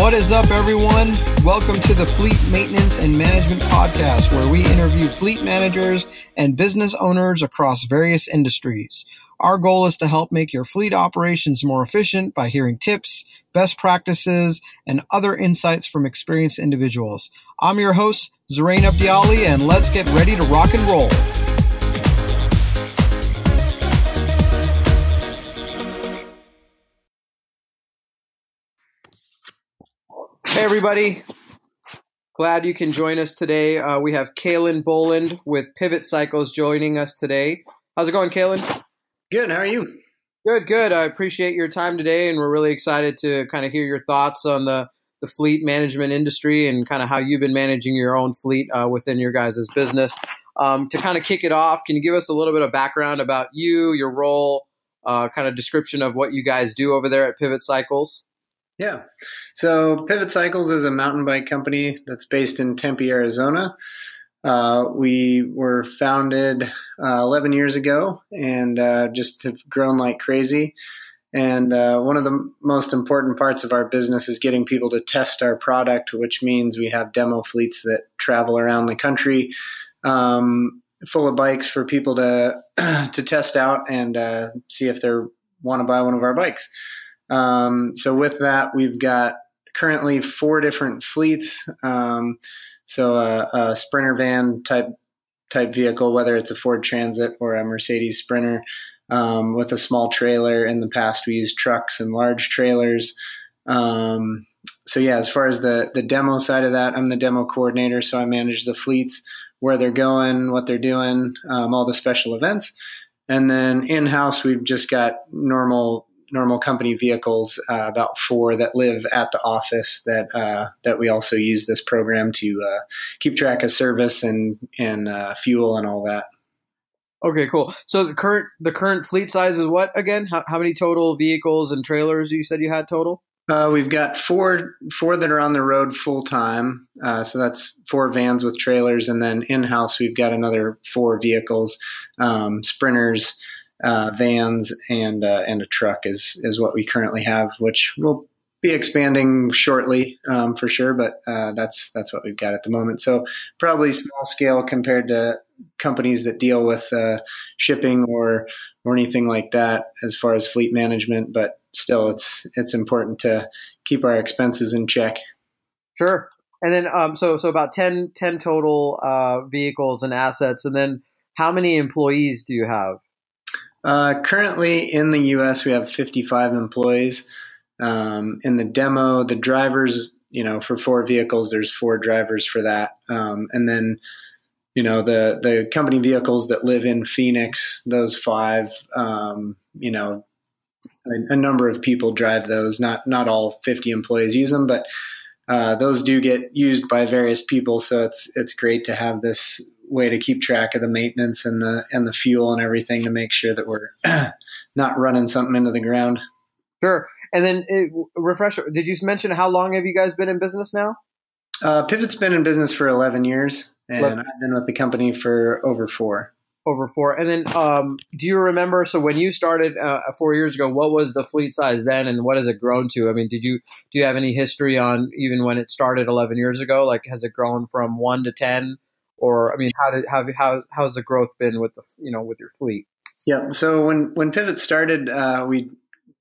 What is up, everyone? Welcome to the Fleet Maintenance and Management Podcast, where we interview fleet managers and business owners across various industries. Our goal is to help make your fleet operations more efficient by hearing tips, best practices, and other insights from experienced individuals. I'm your host, Zarain Abdiali, and let's get ready to rock and roll. Hey, everybody. Glad you can join us today. Uh, we have Kalen Boland with Pivot Cycles joining us today. How's it going, Kalen? Good. How are you? Good, good. I appreciate your time today, and we're really excited to kind of hear your thoughts on the, the fleet management industry and kind of how you've been managing your own fleet uh, within your guys' business. Um, to kind of kick it off, can you give us a little bit of background about you, your role, uh, kind of description of what you guys do over there at Pivot Cycles? Yeah. So Pivot Cycles is a mountain bike company that's based in Tempe, Arizona. Uh, we were founded uh, 11 years ago and uh, just have grown like crazy. And uh, one of the most important parts of our business is getting people to test our product, which means we have demo fleets that travel around the country, um, full of bikes for people to to test out and uh, see if they want to buy one of our bikes. Um, so with that, we've got currently four different fleets. Um, so a, a, sprinter van type type vehicle, whether it's a Ford Transit or a Mercedes Sprinter, um, with a small trailer. In the past, we used trucks and large trailers. Um, so yeah, as far as the the demo side of that, I'm the demo coordinator, so I manage the fleets, where they're going, what they're doing, um, all the special events. And then in house, we've just got normal normal company vehicles, uh, about four that live at the office that uh, that we also use this program to uh, keep track of service and and uh, fuel and all that. Okay, cool. So the current the current fleet size is what again? How, how many total vehicles and trailers you said you had total? Uh, we've got four four that are on the road full time. Uh, so that's four vans with trailers, and then in house we've got another four vehicles, um, sprinters uh, vans and uh, and a truck is is what we currently have, which will be expanding shortly um, for sure. But uh, that's that's what we've got at the moment. So probably small scale compared to companies that deal with uh, shipping or or anything like that as far as fleet management. But still, it's it's important to keep our expenses in check. Sure. And then, um, so so about 10, 10 total uh, vehicles and assets, and then how many employees do you have? Uh, currently in the U.S., we have 55 employees. Um, in the demo, the drivers, you know, for four vehicles, there's four drivers for that, um, and then, you know, the the company vehicles that live in Phoenix, those five, um, you know, a, a, number of people drive those. Not not all 50 employees use them, but uh, those do get used by various people. So it's it's great to have this way to keep track of the maintenance and the and the fuel and everything to make sure that we're not running something into the ground. Sure. And then it, refresh. Did you mention how long have you guys been in business now? Uh, Pivot's been in business for 11 years, and I've been with the company for over four. Over four. And then, um, do you remember? So when you started uh, four years ago, what was the fleet size then, and what has it grown to? I mean, did you do you have any history on even when it started 11 years ago? Like, has it grown from one to 10? Or I mean, how did how how how's the growth been with the you know with your fleet? Yeah, so when when Pivot started, uh, we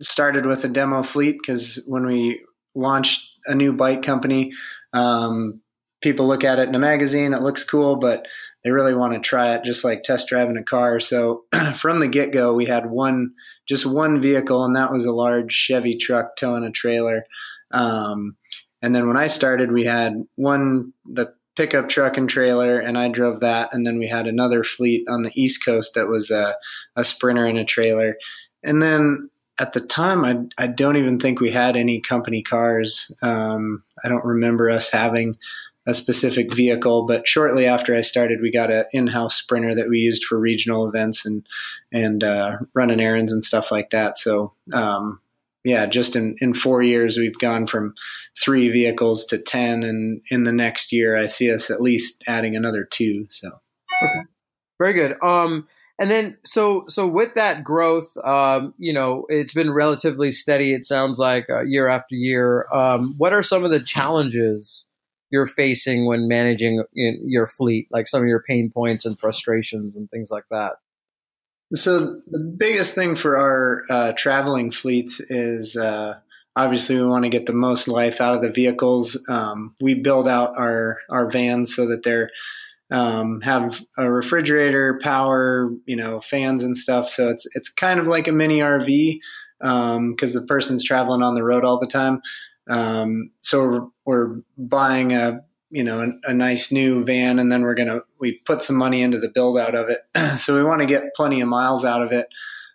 started with a demo fleet because when we launched a new bike company, um, people look at it in a magazine, it looks cool, but they really want to try it, just like test driving a car. So from the get go, we had one just one vehicle, and that was a large Chevy truck towing a trailer. Um, and then when I started, we had one the pickup truck and trailer, and I drove that. And then we had another fleet on the East Coast that was a, a sprinter and a trailer. And then at the time, I, I don't even think we had any company cars. Um, I don't remember us having a specific vehicle, but shortly after I started, we got an in-house sprinter that we used for regional events and and uh, running errands and stuff like that. So um, yeah, just in, in four years, we've gone from three vehicles to 10. And in the next year, I see us at least adding another two. So, okay. Very good. Um, And then, so so with that growth, um, you know, it's been relatively steady. It sounds like uh, year after year. Um, what are some of the challenges you're facing when managing your fleet? Like some of your pain points and frustrations and things like that. So the biggest thing for our uh, traveling fleets is uh, obviously we want to get the most life out of the vehicles. Um, we build out our our vans so that they're um, have a refrigerator, power, you know, fans and stuff. So it's it's kind of like a mini RV because um, the person's traveling on the road all the time. Um, so we're, we're, buying a you know a, a, nice new van, and then we're gonna we put some money into the build out of it. so we want to get plenty of miles out of it,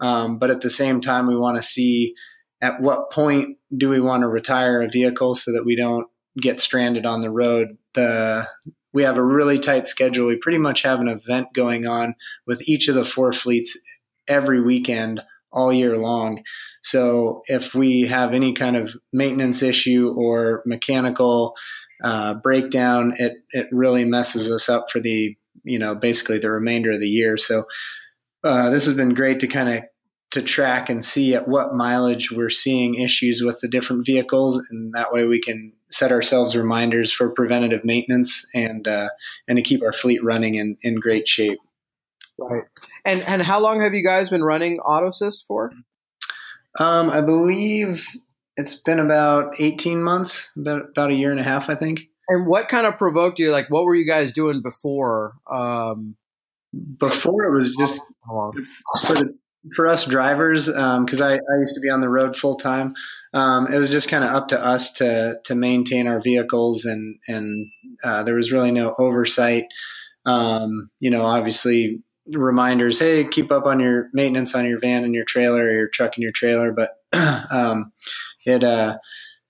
um, but at the same time, we want to see at what point do we want to retire a vehicle so that we don't get stranded on the road. The we have a really tight schedule. We pretty much have an event going on with each of the four fleets every weekend all year long. So if we have any kind of maintenance issue or mechanical uh, breakdown, it it really messes us up for the you know basically the remainder of the year. So uh, this has been great to kind of to track and see at what mileage we're seeing issues with the different vehicles, and that way we can set ourselves reminders for preventative maintenance and uh, and to keep our fleet running in, in great shape. Right. And and how long have you guys been running Autosist for? Um, I believe it's been about eighteen months, about about a year and a half, I think. And what kind of provoked you? Like, what were you guys doing before? Um, before it was just for the for us drivers, because um, I, I, used to be on the road full time. Um, it was just kind of up to us to to maintain our vehicles, and and uh, there was really no oversight. Um, you know, obviously reminders, hey, keep up on your maintenance on your van and your trailer, or your truck and your trailer. But um, it uh,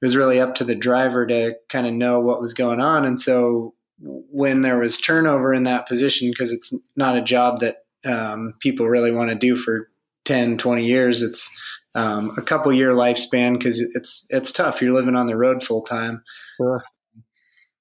it was really up to the driver to kind of know what was going on, and so when there was turnover in that position, because it's not a job that um, people really want to do for 10, 20 years. It's um, a couple year lifespan because it's it's tough. You're living on the road full time. Sure.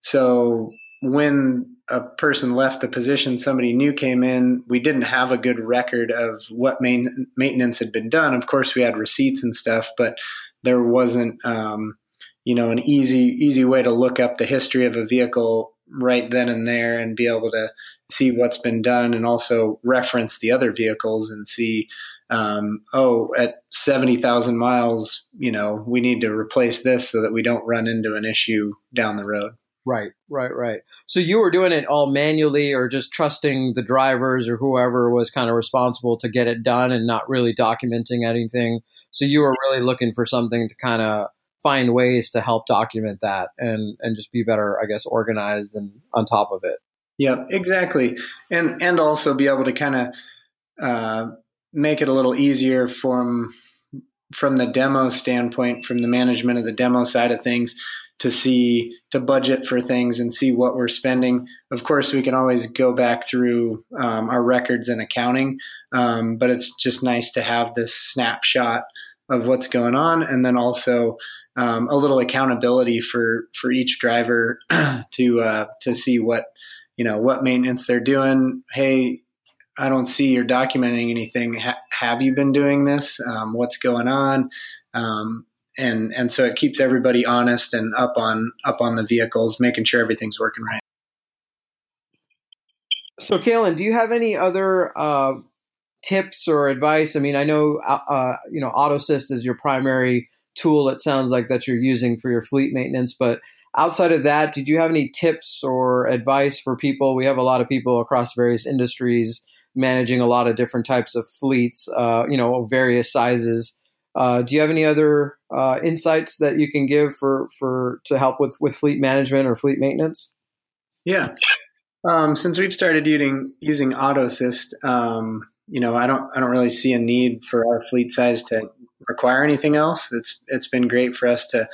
So when a person left the position, somebody new came in. We didn't have a good record of what main, maintenance had been done. Of course, we had receipts and stuff, but there wasn't, um, you know, an easy easy way to look up the history of a vehicle right then and there and be able to see what's been done and also reference the other vehicles and see um, oh, at 70,000 miles, you know, we need to replace this so that we don't run into an issue down the road. Right, right, right. So you were doing it all manually or just trusting the drivers or whoever was kind of responsible to get it done and not really documenting anything. So you were really looking for something to kind of find ways to help document that and and just be better, I guess, organized and on top of it. Yeah, exactly. And and also be able to kind of uh, make it a little easier from from the demo standpoint, from the management of the demo side of things, to see to budget for things and see what we're spending. Of course, we can always go back through um, our records and accounting, um, but it's just nice to have this snapshot of what's going on, and then also um, a little accountability for for each driver to uh, to see what you know what maintenance they're doing. Hey, I don't see you're documenting anything. Ha- have you been doing this? Um, what's going on? Um, and and so it keeps everybody honest and up on up on the vehicles, making sure everything's working right. So, Kalen, do you have any other uh, tips or advice? I mean, I know uh, uh you know Autosist is your primary tool. It sounds like that you're using for your fleet maintenance, but outside of that, did you have any tips or advice for people? We have a lot of people across various industries managing a lot of different types of fleets, uh, you know, various sizes. Uh, do you have any other uh, insights that you can give for for to help with with fleet management or fleet maintenance? Yeah, um, since we've started using using Autosist, um, you know, I don't I don't really see a need for our fleet size to require anything else. It's it's been great for us to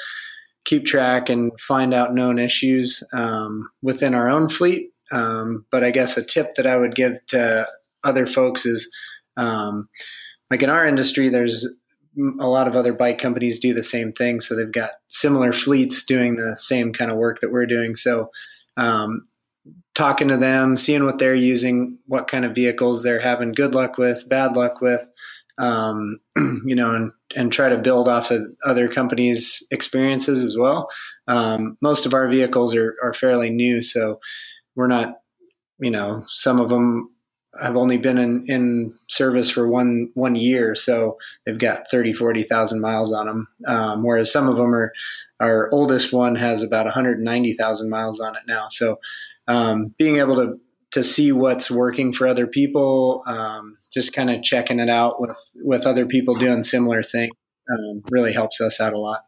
keep track and find out known issues um, within our own fleet. Um, but I guess a tip that I would give to other folks is um, like in our industry, there's a lot of other bike companies do the same thing. So they've got similar fleets doing the same kind of work that we're doing. So um, talking to them, seeing what they're using, what kind of vehicles they're having good luck with, bad luck with, um, you know, and, and try to build off of other companies' experiences as well. Um, most of our vehicles are, are fairly new, so we're not, you know, some of them have only been in, in service for one one year, so they've got 30, 40,000 miles on them. Um, whereas some of them are, our oldest one has about 190,000 miles on it now. So um, being able to to see what's working for other people, um, just kind of checking it out with with other people doing similar things, um, really helps us out a lot.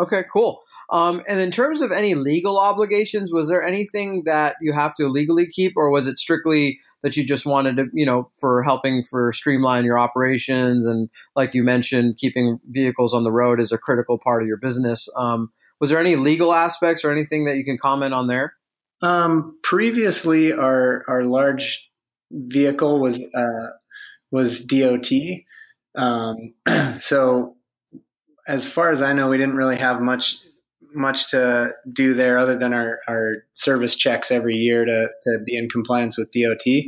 Okay, cool. Um, and in terms of any legal obligations, was there anything that you have to legally keep, or was it strictly that you just wanted to, you know, for helping for streamline your operations and, like you mentioned, keeping vehicles on the road is a critical part of your business? Um, was there any legal aspects or anything that you can comment on there? Um, previously, our our large vehicle was uh, was DOT. Um, so, as far as I know, we didn't really have much much to do there other than our, our service checks every year to, to be in compliance with DOT.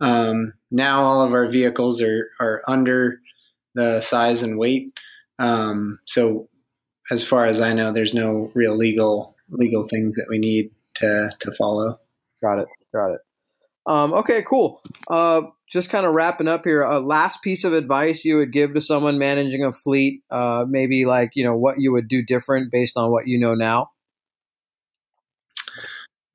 Um, now all of our vehicles are, are under the size and weight. Um, so as far as I know, there's no real legal legal things that we need to to follow. Got it. Got it. Um, okay, cool. Uh, just kind of wrapping up here. A last piece of advice you would give to someone managing a fleet, uh, maybe like you know what you would do different based on what you know now.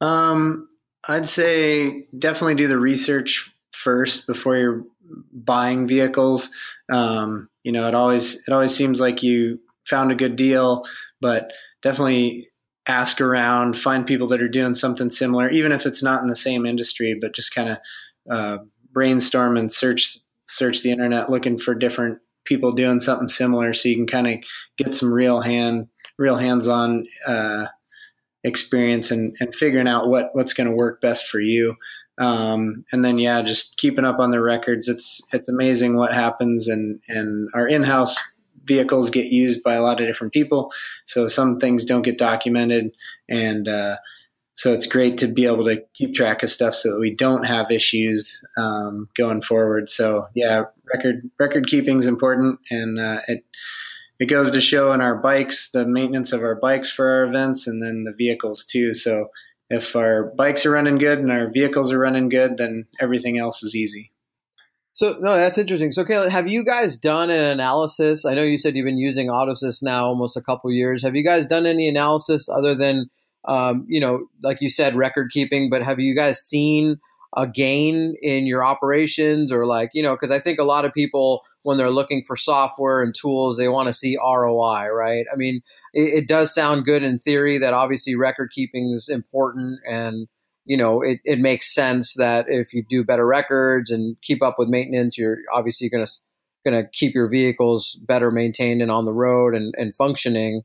Um, I'd say definitely do the research first before you're buying vehicles. Um, you know, it always it always seems like you found a good deal, but definitely ask around, find people that are doing something similar, even if it's not in the same industry, but just kind of uh, brainstorm and search search the internet looking for different people doing something similar, so you can kind of get some real hand real hands on uh, experience and, and figuring out what what's going to work best for you. Um, and then yeah, just keeping up on the records. It's it's amazing what happens, and and our in house vehicles get used by a lot of different people. So some things don't get documented, and uh, so it's great to be able to keep track of stuff so that we don't have issues um, going forward. So yeah, record record keeping is important, and uh, it it goes to show in our bikes the maintenance of our bikes for our events, and then the vehicles too. So if our bikes are running good and our vehicles are running good, then everything else is easy. So no, that's interesting. So Caleb, have you guys done an analysis? I know you said you've been using Autosist now almost a couple years. Have you guys done any analysis other than um, you know, like you said, record keeping? But have you guys seen a gain in your operations or like you know? Because I think a lot of people when they're looking for software and tools, they want to see ROI, right? I mean, it, it does sound good in theory that obviously record keeping is important and you know, it, it makes sense that if you do better records and keep up with maintenance, you're obviously going to going to keep your vehicles better maintained and on the road and, and functioning.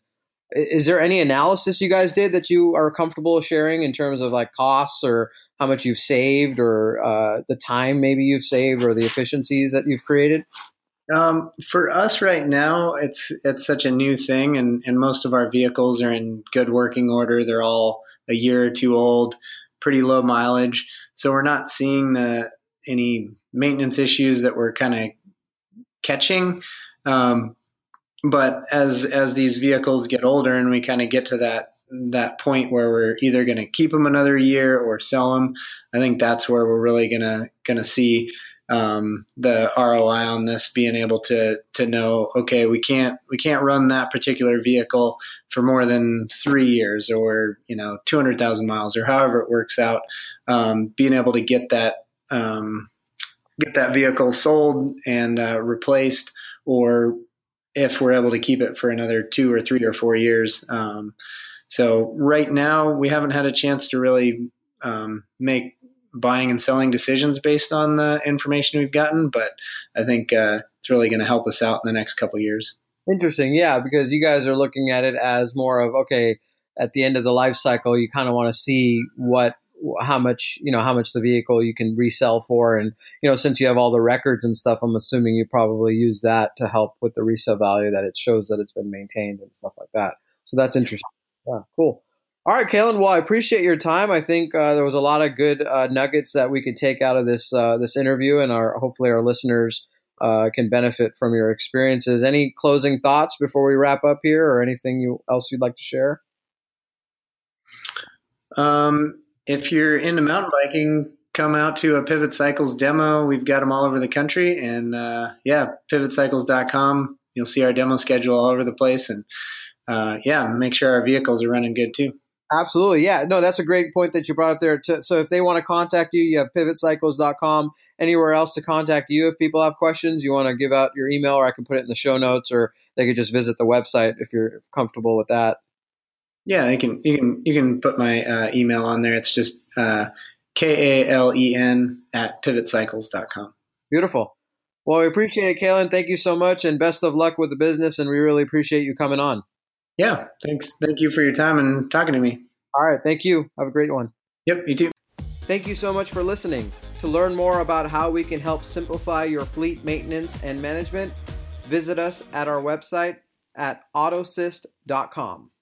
Is there any analysis you guys did that you are comfortable sharing in terms of like costs or how much you've saved or uh, the time maybe you've saved or the efficiencies that you've created? Um, for us right now, it's it's such a new thing, and, and most of our vehicles are in good working order. They're all a year or two old pretty low mileage. So we're not seeing the any maintenance issues that we're kind of catching. Um, but as as these vehicles get older and we kind of get to that that point where we're either going to keep them another year or sell them, I think that's where we're really gonna gonna see um, the ROI on this being able to to know okay we can't we can't run that particular vehicle for more than three years or you know two hundred thousand miles or however it works out. Um, being able to get that um, get that vehicle sold and uh, replaced or if we're able to keep it for another two or three or four years um, so right now we haven't had a chance to really um, make buying and selling decisions based on the information we've gotten, but I think uh, it's really going to help us out in the next couple years. Interesting, yeah, because you guys are looking at it as more of okay, at the end of the life cycle, you kind of want to see what how much you know how much the vehicle you can resell for and you know since you have all the records and stuff i'm assuming you probably use that to help with the resale value that it shows that it's been maintained and stuff like that so that's interesting yeah cool All right, Kalen. Well, I appreciate your time. I think uh, there was a lot of good uh, nuggets that we could take out of this uh, this interview, and our hopefully our listeners uh, can benefit from your experiences. Any closing thoughts before we wrap up here, or anything you, else you'd like to share? Um, if you're into mountain biking, come out to a Pivot Cycles demo. We've got them all over the country, and uh, yeah, pivotcycles.com. You'll see our demo schedule all over the place, and uh, yeah, make sure our vehicles are running good too. Absolutely. Yeah. No, that's a great point that you brought up there. So if they want to contact you, you have pivotcycles.com. Anywhere else to contact you if people have questions, you want to give out your email or I can put it in the show notes or they could just visit the website if you're comfortable with that. Yeah, you can you can you can put my uh, email on there. It's just uh, K A L E N at pivotcycles.com. Beautiful. Well, we appreciate it, Kalen. Thank you so much and best of luck with the business. And we really appreciate you coming on. Yeah. Thanks. Thank you for your time and talking to me. All right. Thank you. Have a great one. Yep. You too. Thank you so much for listening. To learn more about how we can help simplify your fleet maintenance and management, visit us at our website at autosist.com.